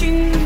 watching